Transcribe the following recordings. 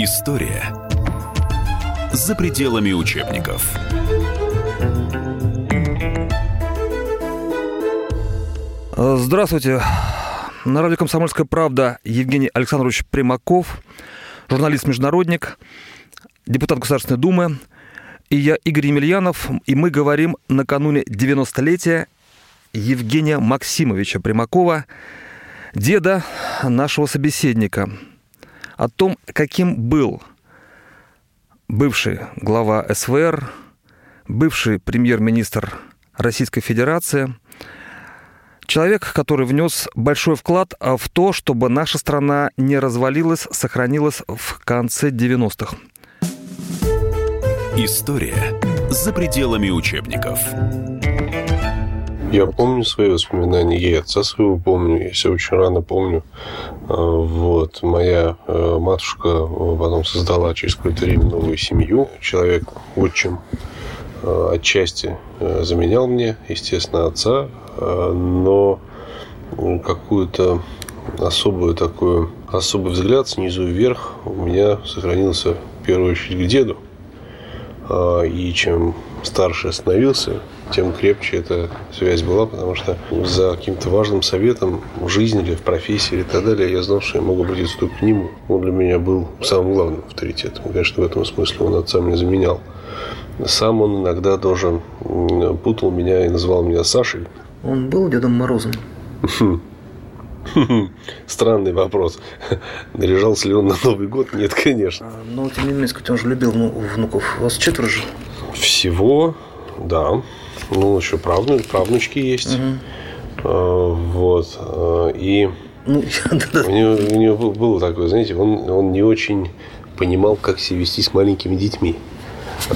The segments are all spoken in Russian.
История за пределами учебников. Здравствуйте. На радио «Комсомольская правда» Евгений Александрович Примаков, журналист-международник, депутат Государственной Думы. И я Игорь Емельянов, и мы говорим накануне 90-летия Евгения Максимовича Примакова, деда нашего собеседника, о том, каким был бывший глава СВР, бывший премьер-министр Российской Федерации, человек, который внес большой вклад в то, чтобы наша страна не развалилась, сохранилась в конце 90-х. История за пределами учебников. Я помню свои воспоминания, я и отца своего помню, я все очень рано помню. А, вот. Моя э, матушка потом создала через какое-то время новую семью. Человек отчим э, отчасти э, заменял мне, естественно, отца, но какую-то особую такую особый взгляд снизу вверх у меня сохранился в первую очередь к деду. А, и чем старше становился, тем крепче эта связь была, потому что за каким-то важным советом в жизни или в профессии или так далее я знал, что я могу обратиться только к нему. Он для меня был самым главным авторитетом. Конечно, в этом смысле он отца мне заменял. Сам он иногда тоже путал меня и называл меня Сашей. Он был Дедом Морозом? Странный вопрос. Наряжался ли он на Новый год? Нет, конечно. А, но, тем не менее, он же любил внуков. У вас четверо же? Всего, да. Ну, еще правну, правнучки есть. Угу. вот. А, и ну, у, него, у него было такое, знаете, он, он не очень понимал, как себя вести с маленькими детьми.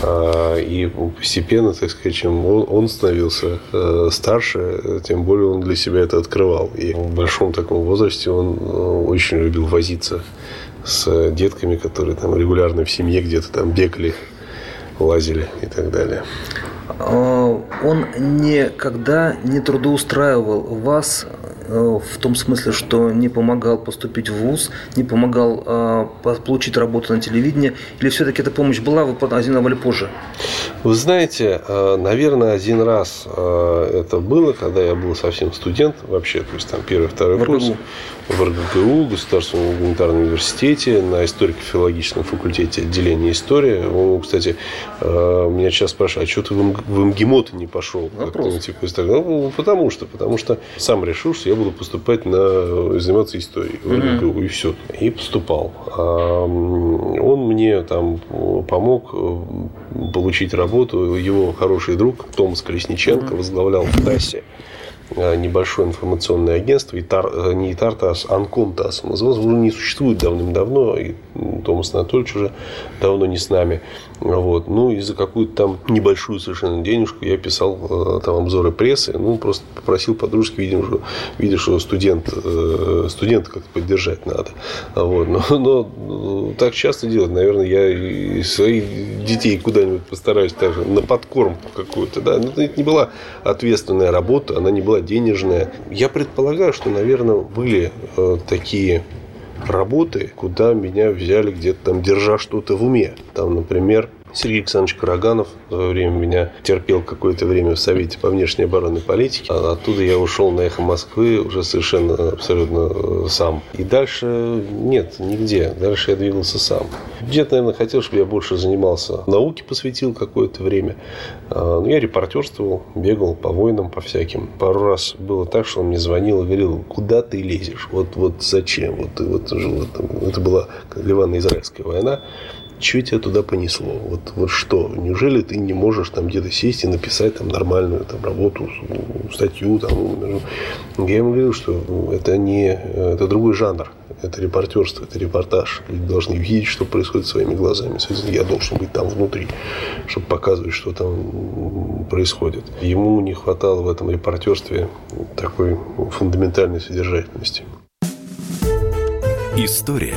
А, и постепенно, так сказать, чем он становился э, старше, тем более он для себя это открывал. И в большом таком возрасте он э, очень любил возиться с детками, которые там регулярно в семье где-то там бегали, лазили и так далее. А, он никогда не трудоустраивал вас Э, в том смысле, что не помогал поступить в ВУЗ, не помогал э, получить работу на телевидении, или все-таки эта помощь была, вы один давали позже? Вы знаете, э, наверное, один раз э, это было, когда я был совсем студент вообще, то есть там первый, второй в курс в РГГУ, Государственном гуманитарном университете, на историко-филологическом факультете отделения истории. Он, кстати, э, меня сейчас спрашивают, а что ты в МГИМО не пошел? Вопрос. Типа, ну, потому что, потому что сам решил, что я буду поступать на заниматься историей mm-hmm. и все. И поступал. Он мне там помог получить работу. Его хороший друг Томас Колесниченко mm-hmm. возглавлял в ТАССе Э, небольшое информационное агентство, Итар, э, не ИТАРТАС, Анкомтас называлось, уже не существует давным-давно, и Томас Анатольевич уже давно не с нами. Вот. Ну, и за какую-то там небольшую совершенно денежку я писал э, там обзоры прессы, ну, просто попросил подружки, видим, что, видя, что студент, студента как-то поддержать надо. Вот. Но, но так часто делать, наверное, я и своих детей куда-нибудь постараюсь также на подкормку какую-то, да, но это не была ответственная работа, она не была денежная. Я предполагаю, что, наверное, были э, такие работы, куда меня взяли где-то там, держа что-то в уме. Там, например, Сергей Александрович Караганов в свое время меня терпел какое-то время в Совете по внешней оборонной политике. А оттуда я ушел на «Эхо Москвы» уже совершенно абсолютно э, сам. И дальше нет, нигде. Дальше я двигался сам. Дед, наверное, хотел, чтобы я больше занимался науке, посвятил какое-то время. А, но я репортерствовал, бегал по войнам, по всяким. Пару раз было так, что он мне звонил и говорил, куда ты лезешь? Вот, вот зачем? Вот, вот, вот, это была Ливано-Израильская война что тебя туда понесло? Вот, вот что? Неужели ты не можешь там где-то сесть и написать там нормальную там, работу, статью? Там, я ему говорю, что это не это другой жанр. Это репортерство, это репортаж. Люди должны видеть, что происходит своими глазами. Я должен быть там внутри, чтобы показывать, что там происходит. Ему не хватало в этом репортерстве такой фундаментальной содержательности. История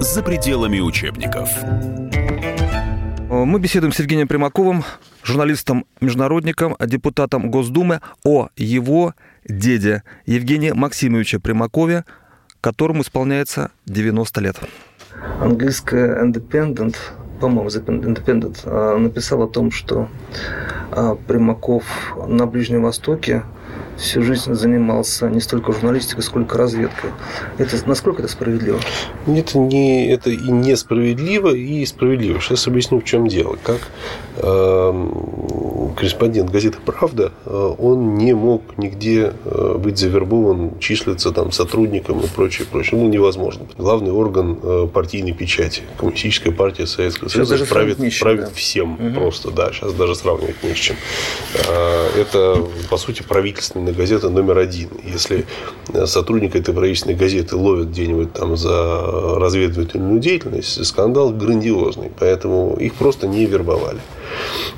за пределами учебников. Мы беседуем с Евгением Примаковым, журналистом-международником, депутатом Госдумы о его деде Евгении Максимовиче Примакове, которому исполняется 90 лет. Английская Independent, по-моему, Independent, а, написал о том, что а, Примаков на Ближнем Востоке всю жизнь занимался не столько журналистикой, сколько разведкой. Это, насколько это справедливо? Это, не, это и несправедливо, и справедливо. Сейчас объясню, в чем дело. Как э, корреспондент газеты «Правда», э, он не мог нигде э, быть завербован, числиться там сотрудником и прочее, прочее. Ну, невозможно. Главный орган э, партийной печати, Коммунистическая партия Советского Союза, правит, правит да. всем угу. просто, да, сейчас даже сравнивать не с чем. Это, по сути, правительственный правительственная газета номер один. Если э, сотрудника этой правительственной газеты ловят где-нибудь там за разведывательную деятельность, скандал грандиозный. Поэтому их просто не вербовали.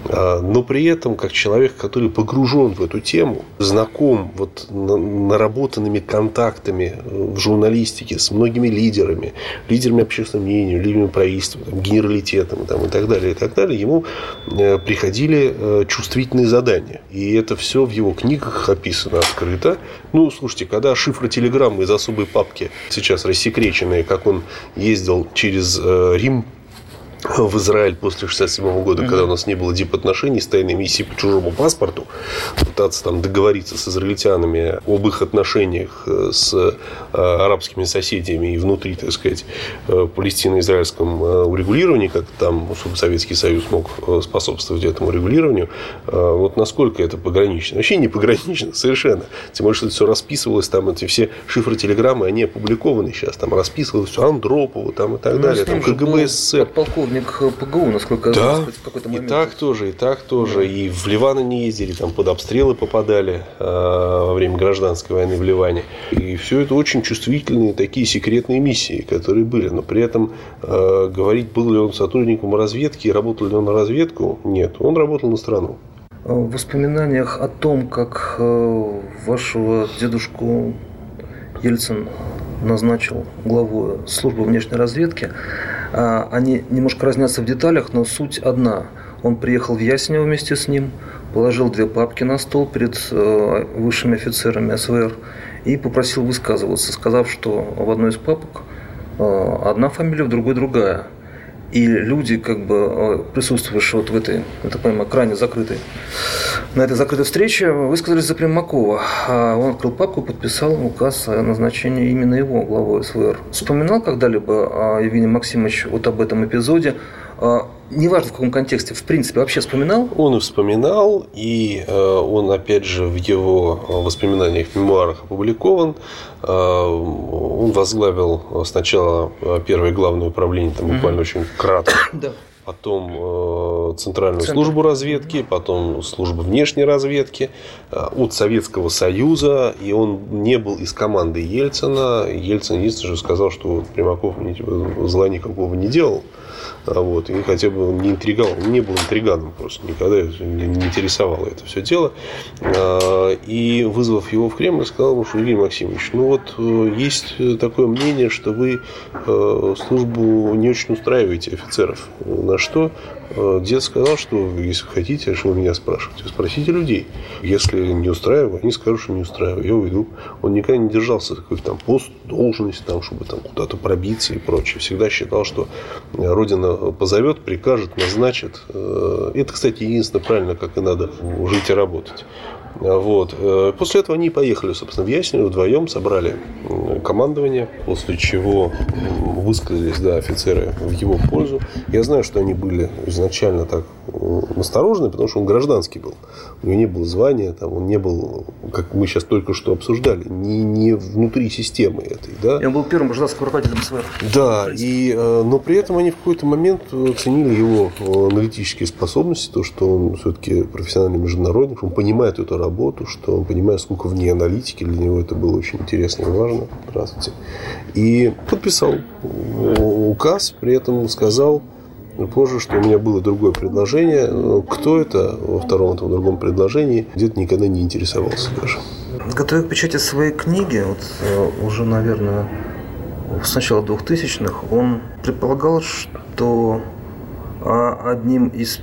А, но при этом, как человек, который погружен в эту тему, знаком вот наработанными контактами в журналистике с многими лидерами, лидерами общественного мнения, лидерами правительства, там, генералитетом там, и так далее, и так далее, ему э, приходили э, чувствительные задания. И это все в его книгах описано открыто. Ну, слушайте, когда шифры телеграммы из особой папки сейчас рассекреченные, как он ездил через э, Рим в Израиль после 67 года, mm-hmm. когда у нас не было дипотношений с тайной миссией по чужому паспорту, пытаться там договориться с израильтянами об их отношениях э, с э, арабскими соседями и внутри, так сказать, э, палестино-израильском урегулировании, как там Советский Союз мог способствовать этому регулированию, вот насколько это погранично? Вообще не погранично совершенно. Тем более, что это все расписывалось, там эти все шифры телеграммы, они опубликованы сейчас, там расписывалось все Андропову там и так ну, далее, там КГБ СССР. Сотрудник ПГУ, насколько да, я знаю, в какой-то момент. И так тоже, и так тоже. Да. И в Ливан они ездили, там под обстрелы попадали э, во время гражданской войны в Ливане. И все это очень чувствительные такие секретные миссии, которые были. Но при этом э, говорить, был ли он сотрудником разведки работал ли он на разведку, нет. Он работал на страну. В воспоминаниях о том, как э, вашего дедушку Ельцин назначил главу службы внешней разведки, а, они немножко разнятся в деталях, но суть одна. Он приехал в Ясенево вместе с ним, положил две папки на стол перед э, высшими офицерами СВР и попросил высказываться, сказав, что в одной из папок э, одна фамилия, в другой другая. И люди, как бы э, присутствующие вот в этой, это понимаю, крайне закрытой, на этой закрытой встрече, высказались за Примакова. А он открыл папку, подписал указ о назначении именно его главой СВР. Вспоминал когда-либо Евгений Максимович вот об этом эпизоде? А, неважно в каком контексте, в принципе, вообще вспоминал? Он и вспоминал, и э, он, опять же, в его воспоминаниях, в мемуарах опубликован. Э, он возглавил сначала первое главное управление, там буквально очень кратко. Да потом э, Центральную Центр. службу разведки, потом службу внешней разведки э, от Советского Союза, и он не был из команды Ельцина. Ельцин единственное, что сказал, что Примаков мне типа, зла никакого не делал. А вот, и хотя бы он не интригал, он не был интриганом просто, никогда не интересовало это все дело. А, и вызвав его в Кремль, сказал ему, что Евгений Максимович, ну вот э, есть такое мнение, что вы э, службу не очень устраиваете офицеров. На что э, дед сказал, что если хотите, что вы меня спрашиваете, спросите людей. Если не устраиваю, они скажут, что не устраиваю, я уйду. Он никогда не держался такой там пост, должность, там, чтобы там куда-то пробиться и прочее. Всегда считал, что Родина позовет, прикажет, назначит. Э, это, кстати, единственное правильно, как и надо жить и работать. Вот. Э, после этого они поехали, собственно, в Ясенево вдвоем, собрали командование, после чего высказались да, офицеры в его пользу. Я знаю, что они были изначально так насторожены, потому что он гражданский был. У него не было звания, там, он не был, как мы сейчас только что обсуждали, не, не внутри системы этой. Да? И он был первым гражданским руководителем СВР. Да, и, э, но при этом они в какой-то момент оценили его аналитические способности, то, что он все-таки профессиональный международник, он понимает эту работу, что он понимает, сколько в ней аналитики, для него это было очень интересно и важно. Здравствуйте. И подписал указ, при этом сказал позже, что у меня было другое предложение. Кто это во втором этом другом предложении, где-то никогда не интересовался даже. Готовя к печати своей книги, вот э, уже, наверное, с начала 2000-х, он предполагал, что а, одним из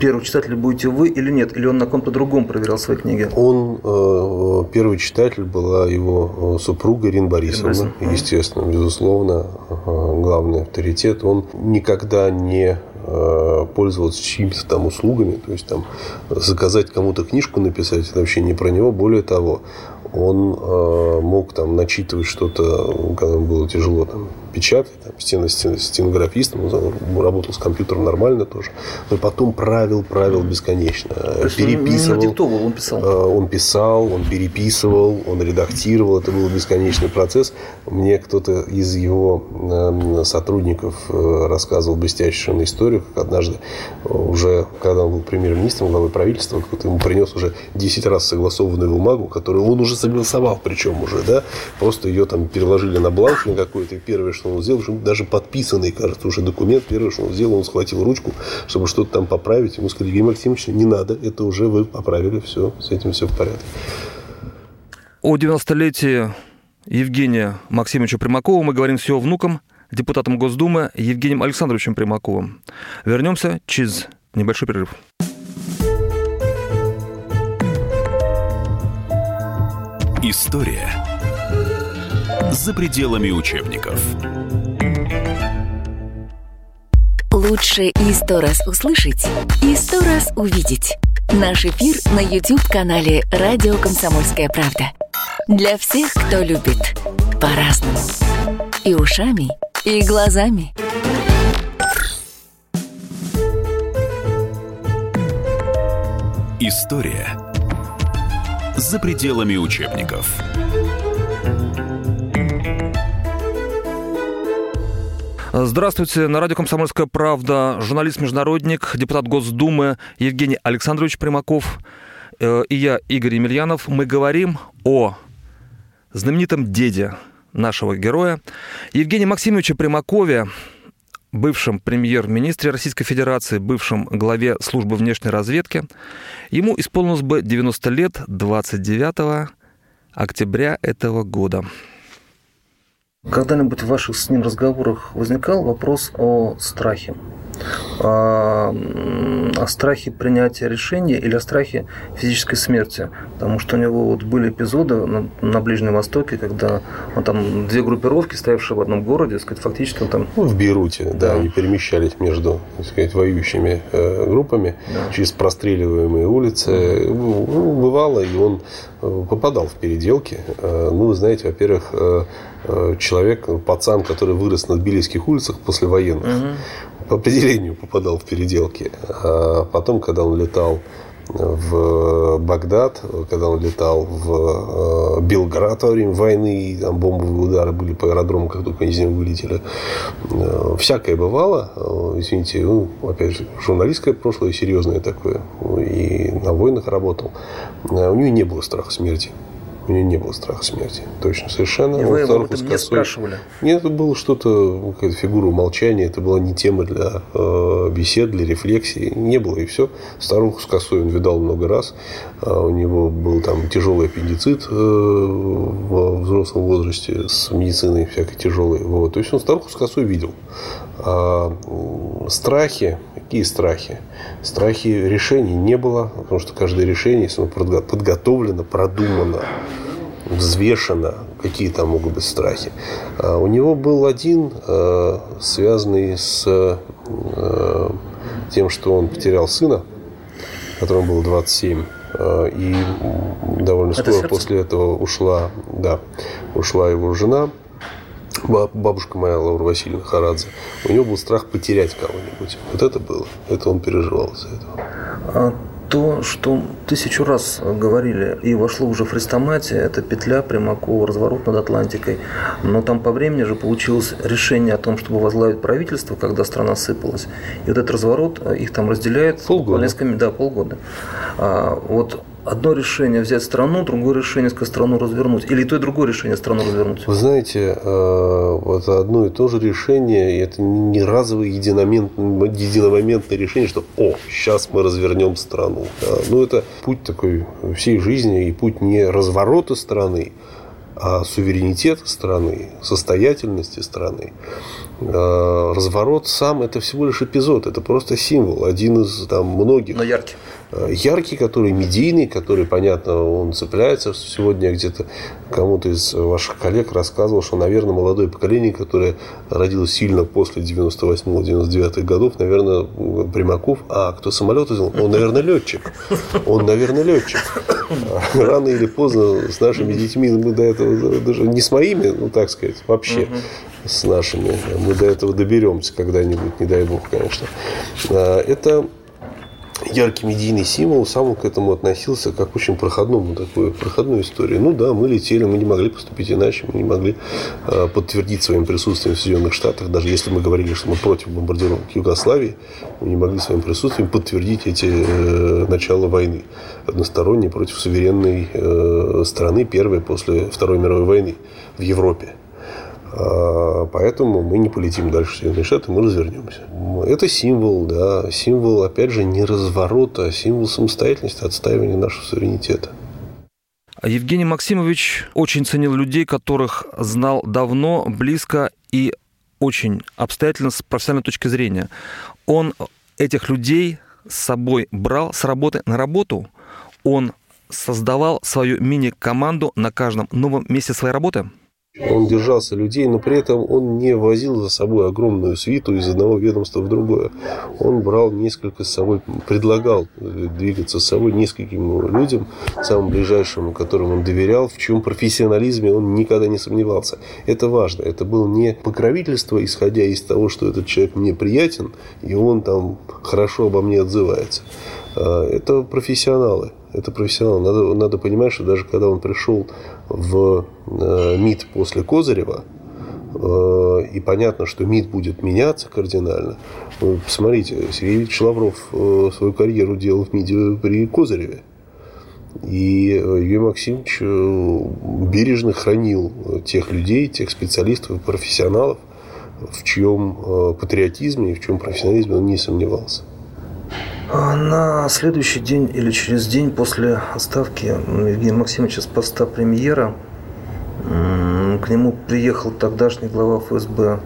первый читатель будете вы или нет? Или он на ком-то другом проверял свои книги? Он, э, первый читатель была его э, супруга Ирина Борисовна, Борисовна. естественно, безусловно, главный авторитет. Он никогда не пользоваться чьими-то там услугами, то есть там заказать кому-то книжку написать, это вообще не про него. Более того, он э, мог там начитывать что-то, когда ему было тяжело там, печатать, там, стен, стен, стенографистом, он работал с компьютером нормально тоже, но потом правил, правил бесконечно, переписывал. Он, диктовал, он писал. Э, он писал, он переписывал, он редактировал, это был бесконечный процесс. Мне кто-то из его э, сотрудников э, рассказывал блестящую историю, как однажды уже, когда он был премьер-министром, главой правительства, кто-то ему принес уже 10 раз согласованную бумагу, которую он уже согласовал, причем уже, да, просто ее там переложили на бланк на какой-то, и первое, что он сделал, даже подписанный, кажется, уже документ, первое, что он сделал, он схватил ручку, чтобы что-то там поправить, ему сказали, Евгений Максимович, не надо, это уже вы поправили, все, с этим все в порядке. О 90-летии Евгения Максимовича Примакова мы говорим с его внуком, депутатом Госдумы Евгением Александровичем Примаковым. Вернемся через небольшой перерыв. История за пределами учебников. Лучше и сто раз услышать, и сто раз увидеть. Наш эфир на YouTube-канале «Радио Комсомольская правда». Для всех, кто любит по-разному. И ушами, и глазами. История за пределами учебников. Здравствуйте. На радио «Комсомольская правда» журналист-международник, депутат Госдумы Евгений Александрович Примаков э, и я, Игорь Емельянов. Мы говорим о знаменитом деде нашего героя Евгении Максимовиче Примакове, бывшем премьер-министре Российской Федерации, бывшем главе службы внешней разведки. Ему исполнилось бы 90 лет 29 октября этого года. Когда-нибудь в ваших с ним разговорах возникал вопрос о страхе? О, о страхе принятия решения или о страхе физической смерти. Потому что у него вот были эпизоды на, на Ближнем Востоке, когда он там две группировки, стоявшие в одном городе, сказать, фактически там... Ну, в Бейруте, да, да, они перемещались между, так сказать, воюющими э, группами да. через простреливаемые улицы. Ну, бывало, и он э, попадал в переделки. Э, ну, вы знаете, во-первых, э, человек, пацан, который вырос на тбилисских улицах после военных, угу по определению попадал в переделки. А потом, когда он летал в Багдад, когда он летал в э, Белград во время войны, и там бомбовые удары были по аэродрому, как только они из него вылетели. Э, всякое бывало. Э, извините, ну, опять же, журналистское прошлое серьезное такое. И на войнах работал. У него не было страха смерти. У нее не было страха смерти. Точно, совершенно. И вы об этом не спрашивали? Нет, это было что-то, какая-то фигура умолчания. Это была не тема для э, бесед, для рефлексии. Не было, и все. Старуху с косой он видал много раз. А у него был там тяжелый аппендицит э, в взрослом возрасте с медициной всякой тяжелой. Вот. То есть, он старуху с косой видел. А страхи, какие страхи? Страхи решений не было, потому что каждое решение, если оно подготовлено, продумано, взвешено, какие там могут быть страхи. А у него был один, э, связанный с э, тем, что он потерял сына, которому было 27. Э, и довольно Это скоро сердце? после этого ушла, да, ушла его жена, бабушка моя Лаура Васильевна Харадзе. У него был страх потерять кого-нибудь. Вот это было. Это он переживал из-за этого. А то, что тысячу раз говорили и вошло уже в хрестоматии, это петля Примакова, разворот над Атлантикой. Но там по времени же получилось решение о том, чтобы возглавить правительство, когда страна сыпалась. И вот этот разворот, э, их там разделяет полгода. Несколько, да, полгода. А, вот одно решение взять страну, другое решение сказать, страну развернуть. Или то и другое решение страну развернуть. Вы знаете, э, вот одно и то же решение, и это не разовое единомоментное решение, что «О, сейчас мы развернем страну». Ну, это путь такой всей жизни, и путь не разворота страны, А суверенитет страны, состоятельности страны, э, разворот сам – это всего лишь эпизод, это просто символ, один из там, многих. Но яркий. Э, яркий, который медийный, который, понятно, он цепляется. Сегодня где-то кому-то из ваших коллег рассказывал, что, наверное, молодое поколение, которое родилось сильно после 98-99 годов, наверное, Примаков, а кто самолет взял, он, наверное, летчик. Он, наверное, летчик. Рано или поздно с нашими детьми мы до этого, даже не с моими, ну, так сказать, вообще с нашими, мы до этого доберемся когда-нибудь, не дай бог, конечно. Э, это яркий медийный символ, сам он к этому относился как к очень проходному такой, проходной истории. Ну да, мы летели, мы не могли поступить иначе, мы не могли э, подтвердить своим присутствием в Соединенных Штатах, даже если мы говорили, что мы против бомбардировок Югославии, мы не могли своим присутствием подтвердить эти э, начала войны односторонние против суверенной э, страны, первой после Второй мировой войны в Европе. А, поэтому мы не полетим дальше в Соединенные Штаты, мы развернемся. Это символ, да, символ, опять же, не разворота, а символ самостоятельности, отстаивания нашего суверенитета. Евгений Максимович очень ценил людей, которых знал давно, близко и очень обстоятельно с профессиональной точки зрения. Он этих людей с собой брал с работы на работу, он создавал свою мини-команду на каждом новом месте своей работы – он держался людей, но при этом он не возил за собой огромную свиту из одного ведомства в другое. Он брал несколько с собой, предлагал двигаться с собой нескольким людям, самым ближайшим, которым он доверял, в чьем профессионализме он никогда не сомневался. Это важно. Это было не покровительство, исходя из того, что этот человек мне приятен, и он там хорошо обо мне отзывается. А, это профессионалы. Это профессионалы. Надо, надо понимать, что даже когда он пришел в э, МИД после Козырева, э, и понятно, что МИД будет меняться кардинально. Ну, посмотрите, Сергей Викторович Лавров э, свою карьеру делал в МИДе при Козыреве. И Юрий Максимович бережно хранил тех людей, тех специалистов, профессионалов, в чьем патриотизме и в чем профессионализме он не сомневался. А на следующий день или через день после отставки Евгения Максимовича с поста премьера к нему приехал тогдашний глава ФСБ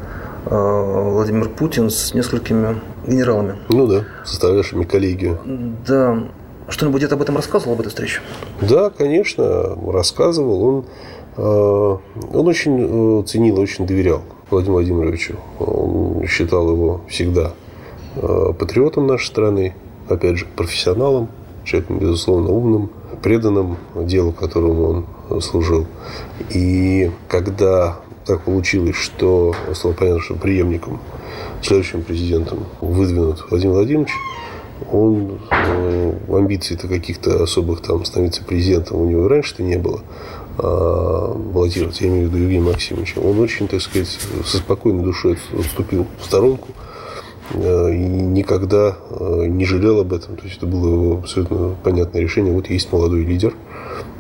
а, Владимир Путин с несколькими генералами. Ну да, составлявшими коллегию. Да. Что-нибудь где-то об этом рассказывал, об этой встрече? Да, конечно, рассказывал. Он, а, он очень э, ценил, очень доверял Владимиру Владимировичу. Он считал его всегда патриотом нашей страны, опять же, профессионалом, человеком, безусловно, умным, преданным делу, которому он служил. И когда так получилось, что стало понятно, что преемником, следующим президентом выдвинут Владимир Владимирович, он э, амбиций-то каких-то особых там становиться президентом у него раньше-то не было а, баллотироваться, я имею в виду Евгения Максимовича. Он очень, так сказать, со спокойной душой отступил в сторонку, Э, и никогда э, не жалел об этом. То есть это было абсолютно понятное решение. Вот есть молодой лидер,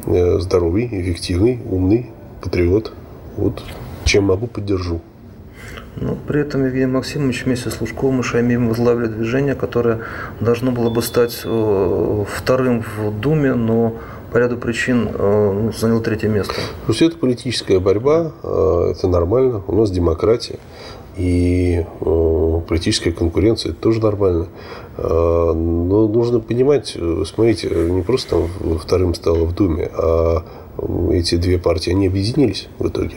э, здоровый, эффективный, умный, патриот. Вот чем могу, поддержу. Но при этом Евгений Максимович вместе с Лужковым и Шаймием возглавили движение, которое должно было бы стать вторым в Думе, но по ряду причин ну, занял третье место. То есть это политическая борьба, это нормально, у нас демократия. И э, политическая конкуренция это тоже нормально. Э, но нужно понимать, э, смотрите, не просто там вторым стало в Думе, а эти две партии, они объединились в итоге.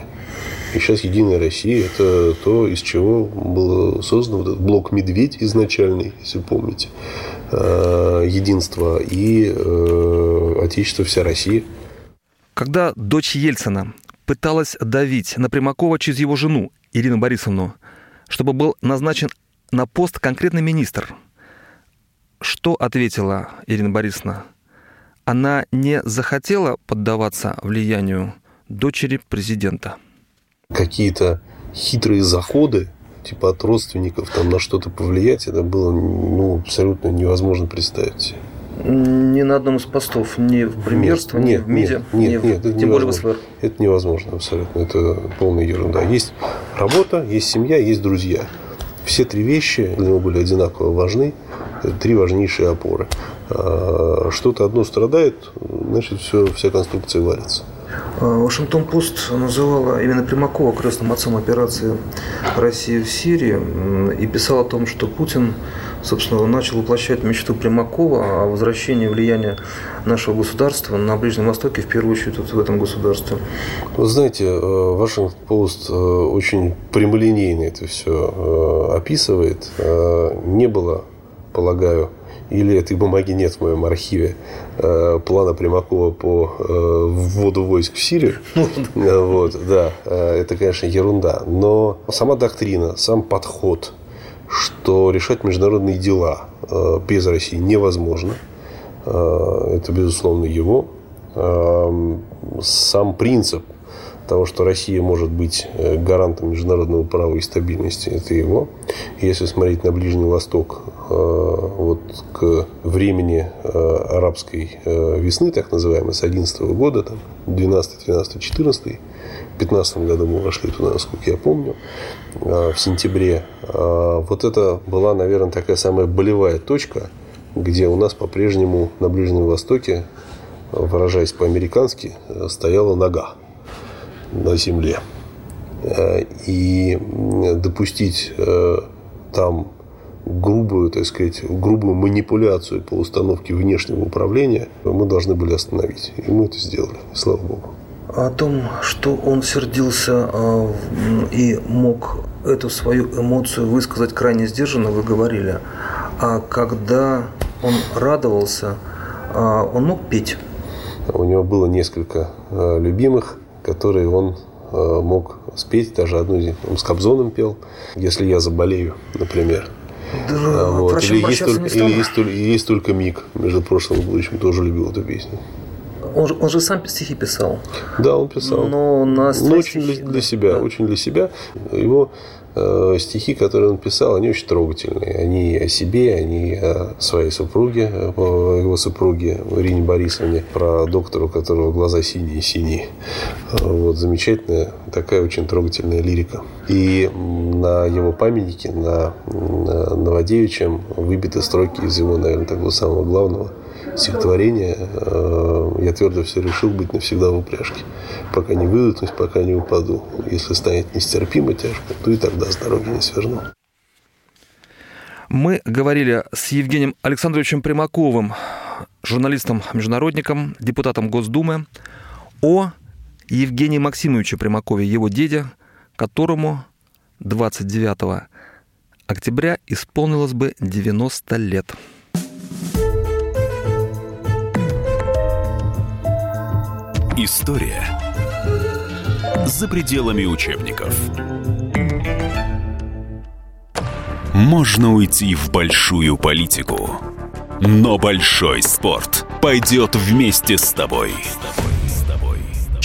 И сейчас Единая Россия – это то, из чего было создано вот этот блок «Медведь» изначальный, если помните. Единство и Отечество вся Россия. Когда дочь Ельцина пыталась давить на Примакова через его жену Ирину Борисовну, чтобы был назначен на пост конкретный министр. Что ответила Ирина Борисовна? Она не захотела поддаваться влиянию дочери президента. Какие-то хитрые заходы, типа от родственников там на что-то повлиять, это было ну, абсолютно невозможно представить. Ни на одном из постов, ни в премьерстве, ни в МИДе, нет, нет, ни нет, это тем более в СВР. Это невозможно абсолютно. Это полная ерунда. Есть работа, есть семья, есть друзья. Все три вещи для него были одинаково важны. Три важнейшие опоры. А, что-то одно страдает, значит, все, вся конструкция валится. Вашингтон-Пост называла именно Примакова крестным отцом операции России в Сирии и писал о том, что Путин, собственно, начал воплощать мечту Примакова о возвращении влияния нашего государства на Ближнем Востоке, в первую очередь вот в этом государстве. Вы знаете, Вашингтон-Пост очень прямолинейно это все описывает. Не было, полагаю, или этой бумаги нет в моем архиве, э, плана Примакова по э, вводу войск в Сирию. Ну, вот, да, э, это, конечно, ерунда. Но сама доктрина, сам подход, что решать международные дела без России невозможно, это, безусловно, его. Сам принцип – того, что Россия может быть э, гарантом международного права и стабильности, это его. Если смотреть на Ближний Восток, э, вот к времени э, арабской весны, так называемой, с 11 года, там, 12, 13, 14, в 15 году мы вошли туда, насколько я помню, в сентябре. Вот это была, наверное, такая самая болевая точка, где у нас по-прежнему на Ближнем Востоке, выражаясь по-американски, стояла нога на земле. Э, и допустить э, там грубую, так сказать, грубую манипуляцию по установке внешнего управления мы должны были остановить. И мы это сделали, слава богу. О том, что он сердился э, и мог эту свою эмоцию высказать крайне сдержанно, вы говорили. А когда он радовался, он мог петь? У него было несколько любимых которые он э, мог спеть, даже одну он с Кобзоном пел, если я заболею, например. Да, а, вот. Или, есть только, или есть, есть только миг между прошлым и будущим, тоже любил эту песню. Он же, он же сам стихи писал. Да, он писал. Но на ну, очень для, для себя, да. очень для себя. Его стихи, которые он писал, они очень трогательные. Они о себе, они о своей супруге, о его супруге Ирине Борисовне, про доктора, у которого глаза синие-синие. Вот, замечательная, такая очень трогательная лирика. И на его памятнике, на, Новодевичьем, выбиты строки из его, наверное, такого самого главного – стихотворение э, «Я твердо все решил быть навсегда в упряжке, пока не выдохнусь, пока не упаду. Если станет нестерпимо тяжко, то и тогда с дороги не сверну». Мы говорили с Евгением Александровичем Примаковым, журналистом-международником, депутатом Госдумы, о Евгении Максимовиче Примакове, его деде, которому 29 октября исполнилось бы 90 лет. История за пределами учебников. Можно уйти в большую политику, но большой спорт пойдет вместе с тобой. С тобой.